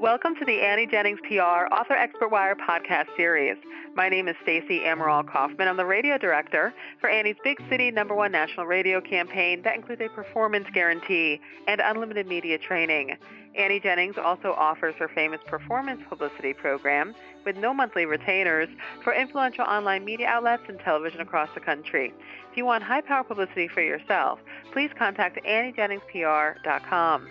Welcome to the Annie Jennings PR Author Expert Wire podcast series. My name is Stacey Amaral Kaufman. I'm the radio director for Annie's Big City number one national radio campaign that includes a performance guarantee and unlimited media training. Annie Jennings also offers her famous performance publicity program with no monthly retainers for influential online media outlets and television across the country. If you want high power publicity for yourself, please contact AnnieJenningsPR.com.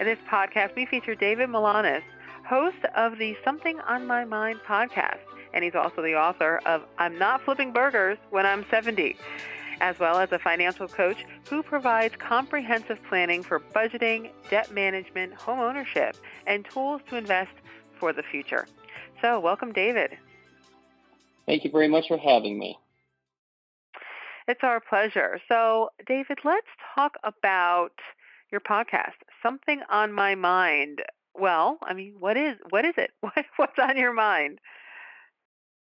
In this podcast, we feature David Milanis, host of the Something on My Mind podcast, and he's also the author of I'm Not Flipping Burgers When I'm 70, as well as a financial coach who provides comprehensive planning for budgeting, debt management, home ownership, and tools to invest for the future. So, welcome, David. Thank you very much for having me. It's our pleasure. So, David, let's talk about your podcast, Something on My Mind. Well, I mean, what is what is it? What, what's on your mind?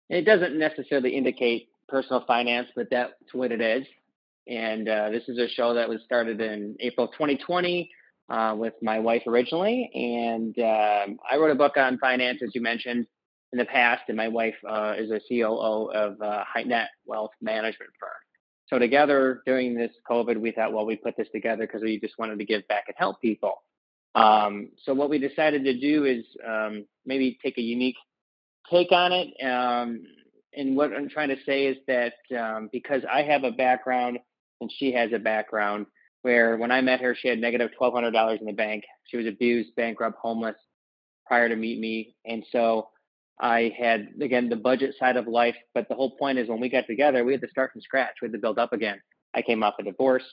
It doesn't necessarily indicate personal finance, but that's what it is. And uh, this is a show that was started in April 2020 uh, with my wife originally. And um, I wrote a book on finance, as you mentioned, in the past. And my wife uh, is a COO of a high net wealth management firm. So together during this COVID, we thought, well, we put this together because we just wanted to give back and help people. Um, so what we decided to do is um, maybe take a unique take on it. Um, and what I'm trying to say is that um, because I have a background and she has a background where when I met her, she had negative $1,200 in the bank. She was abused, bankrupt, homeless prior to meet me. And so I had again the budget side of life, but the whole point is when we got together, we had to start from scratch. We had to build up again. I came off a divorce,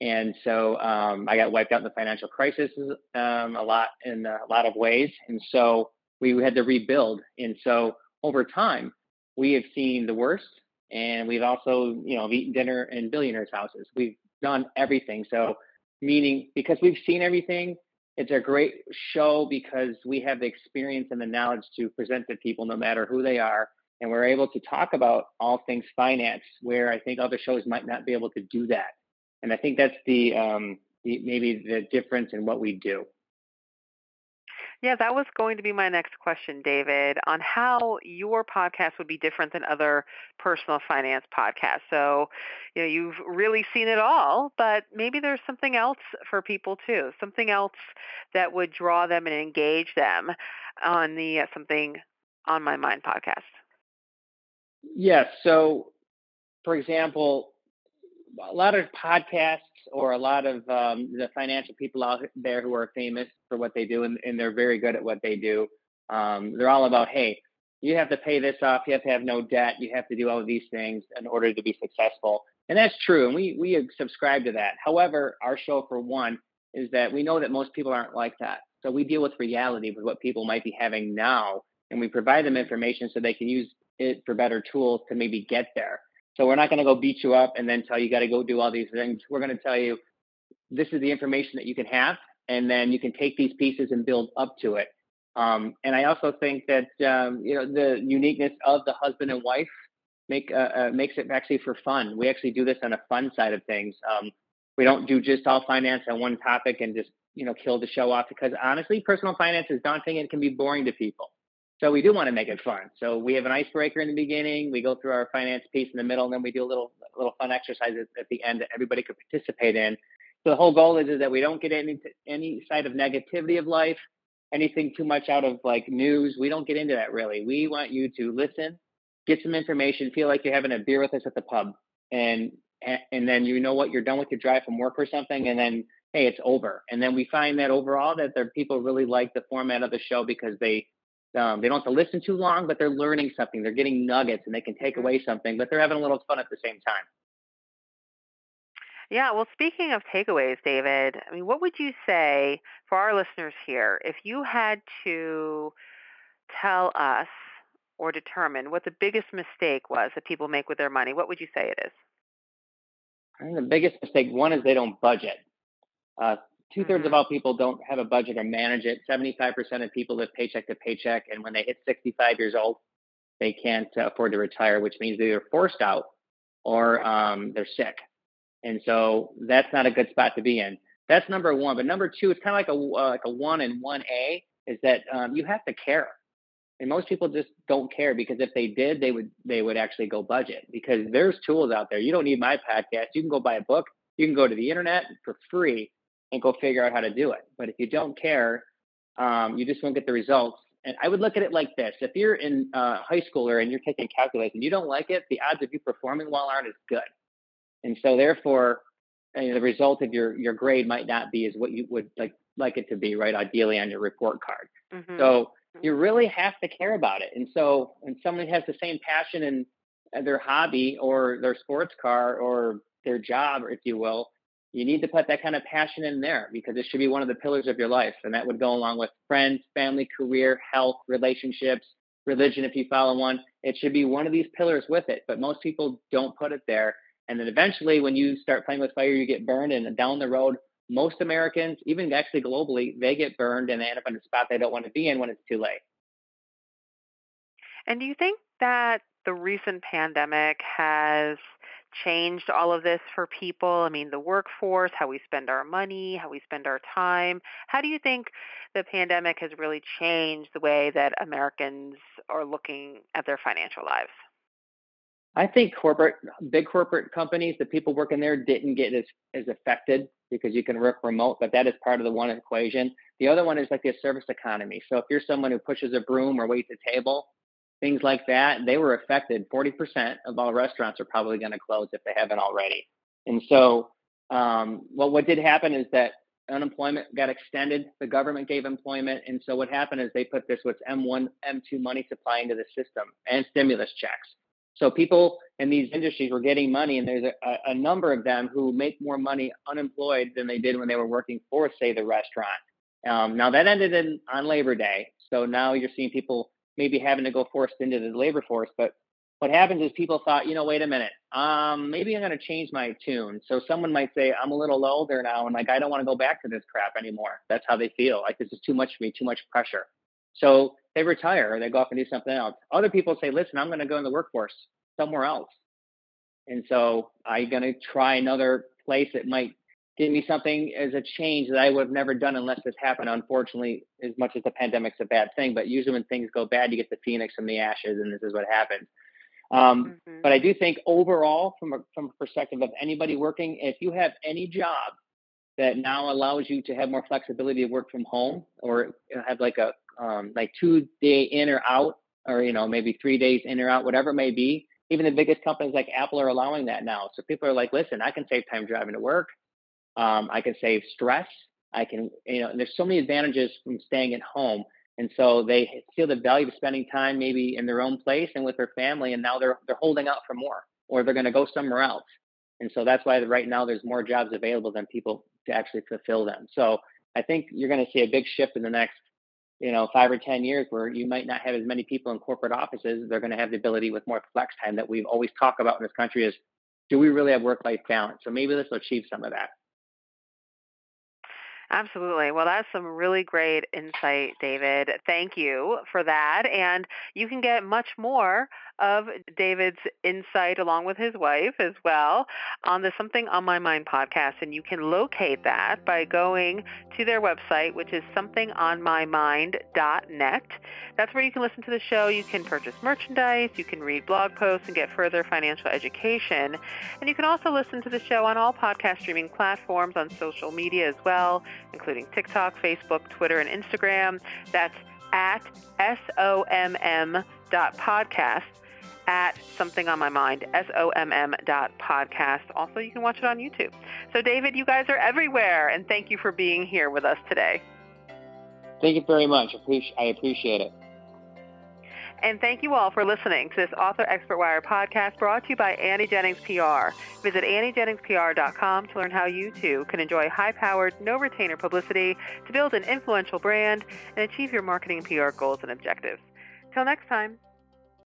and so um, I got wiped out in the financial crisis um, a lot in a lot of ways, and so we had to rebuild. And so over time, we have seen the worst, and we've also you know eaten dinner in billionaires' houses. We've done everything. So meaning because we've seen everything it's a great show because we have the experience and the knowledge to present to people no matter who they are and we're able to talk about all things finance where i think other shows might not be able to do that. And i think that's the, um, the maybe the difference in what we do yeah, that was going to be my next question, David, on how your podcast would be different than other personal finance podcasts. So, you know, you've really seen it all, but maybe there's something else for people too, something else that would draw them and engage them on the uh, Something on My Mind podcast. Yes. So, for example, a lot of podcasts or a lot of um, the financial people out there who are famous for what they do and, and they're very good at what they do. Um, they're all about, hey, you have to pay this off, you have to have no debt, you have to do all of these things in order to be successful. And that's true, and we we subscribe to that. However, our show for one is that we know that most people aren't like that. So we deal with reality with what people might be having now, and we provide them information so they can use it for better tools to maybe get there. So we're not going to go beat you up and then tell you you got to go do all these things. We're going to tell you this is the information that you can have, and then you can take these pieces and build up to it. Um, and I also think that um, you know the uniqueness of the husband and wife make uh, uh, makes it actually for fun. We actually do this on a fun side of things. Um, we don't do just all finance on one topic and just you know kill the show off because honestly, personal finance is daunting and can be boring to people. So we do want to make it fun. So we have an icebreaker in the beginning. We go through our finance piece in the middle, and then we do a little little fun exercises at the end that everybody could participate in. So the whole goal is, is that we don't get any any side of negativity of life, anything too much out of like news. We don't get into that really. We want you to listen, get some information, feel like you're having a beer with us at the pub, and and then you know what you're done with your drive from work or something, and then hey, it's over. And then we find that overall that there people really like the format of the show because they um, they don't have to listen too long, but they're learning something. They're getting nuggets and they can take away something, but they're having a little fun at the same time. Yeah, well, speaking of takeaways, David, I mean, what would you say for our listeners here if you had to tell us or determine what the biggest mistake was that people make with their money? What would you say it is? I think the biggest mistake one is they don't budget. Uh, Two thirds mm-hmm. of all people don't have a budget or manage it. 75% of people live paycheck to paycheck. And when they hit 65 years old, they can't afford to retire, which means they're forced out or um, they're sick. And so that's not a good spot to be in. That's number one. But number two, it's kind of like a uh, like a one and one A. is that um, you have to care. And most people just don't care because if they did, they would they would actually go budget because there's tools out there. You don't need my podcast. You can go buy a book. You can go to the internet for free and go figure out how to do it. But if you don't care, um, you just won't get the results. And I would look at it like this: if you're in uh, high schooler and you're taking calculus and you don't like it, the odds of you performing well aren't as good. And so, therefore, you know, the result of your your grade might not be as what you would like like it to be, right? Ideally, on your report card. Mm-hmm. So you really have to care about it. And so when someone has the same passion in their hobby or their sports car or their job, if you will, you need to put that kind of passion in there because it should be one of the pillars of your life. And that would go along with friends, family, career, health, relationships, religion, if you follow one. It should be one of these pillars with it. But most people don't put it there. And then eventually, when you start playing with fire, you get burned. And down the road, most Americans, even actually globally, they get burned and they end up in a spot they don't want to be in when it's too late. And do you think that the recent pandemic has changed all of this for people? I mean, the workforce, how we spend our money, how we spend our time. How do you think the pandemic has really changed the way that Americans are looking at their financial lives? I think corporate, big corporate companies, the people working there didn't get as, as affected because you can work remote, but that is part of the one equation. The other one is like the service economy. So if you're someone who pushes a broom or waits a table, things like that, they were affected. 40% of all restaurants are probably going to close if they haven't already. And so, um, well, what did happen is that unemployment got extended. The government gave employment. And so what happened is they put this what's M1, M2 money supply into the system and stimulus checks. So people in these industries were getting money, and there's a, a number of them who make more money unemployed than they did when they were working for, say, the restaurant. Um, now that ended in, on Labor Day, so now you're seeing people maybe having to go forced into the labor force. But what happens is people thought, you know, wait a minute, um, maybe I'm going to change my tune. So someone might say, I'm a little older now, and like I don't want to go back to this crap anymore. That's how they feel. Like this is too much for me, too much pressure. So they retire or they go off and do something else. Other people say, listen, I'm going to go in the workforce somewhere else. And so I'm going to try another place that might give me something as a change that I would have never done unless this happened. Unfortunately, as much as the pandemic's a bad thing, but usually when things go bad, you get the phoenix from the ashes, and this is what happens. Um, mm-hmm. But I do think overall, from a, from a perspective of anybody working, if you have any job that now allows you to have more flexibility to work from home or have like a um, like two day in or out, or you know maybe three days in or out, whatever it may be. Even the biggest companies like Apple are allowing that now. So people are like, listen, I can save time driving to work. Um, I can save stress. I can, you know, there's so many advantages from staying at home. And so they feel the value of spending time maybe in their own place and with their family. And now they're, they're holding out for more or they're going to go somewhere else. And so that's why right now there's more jobs available than people to actually fulfill them. So I think you're going to see a big shift in the next, you know, five or 10 years where you might not have as many people in corporate offices. They're going to have the ability with more flex time that we've always talked about in this country is do we really have work life balance? So maybe this will achieve some of that. Absolutely. Well, that's some really great insight, David. Thank you for that. And you can get much more of David's insight along with his wife as well on the Something on My Mind podcast. And you can locate that by going to their website, which is somethingonmymind.net. That's where you can listen to the show. You can purchase merchandise, you can read blog posts, and get further financial education. And you can also listen to the show on all podcast streaming platforms on social media as well, including TikTok, Facebook, Twitter, and Instagram. That's at SOMM dot podcast at something on my mind s-o-m-m dot podcast. Also you can watch it on youtube. So david you guys are everywhere and thank you for being here with us today. Thank you very much. I appreciate it and thank you all for listening to this Author Expert Wire podcast brought to you by Annie Jennings PR. Visit AnnieJenningsPR.com to learn how you too can enjoy high powered, no retainer publicity to build an influential brand and achieve your marketing PR goals and objectives. Till next time.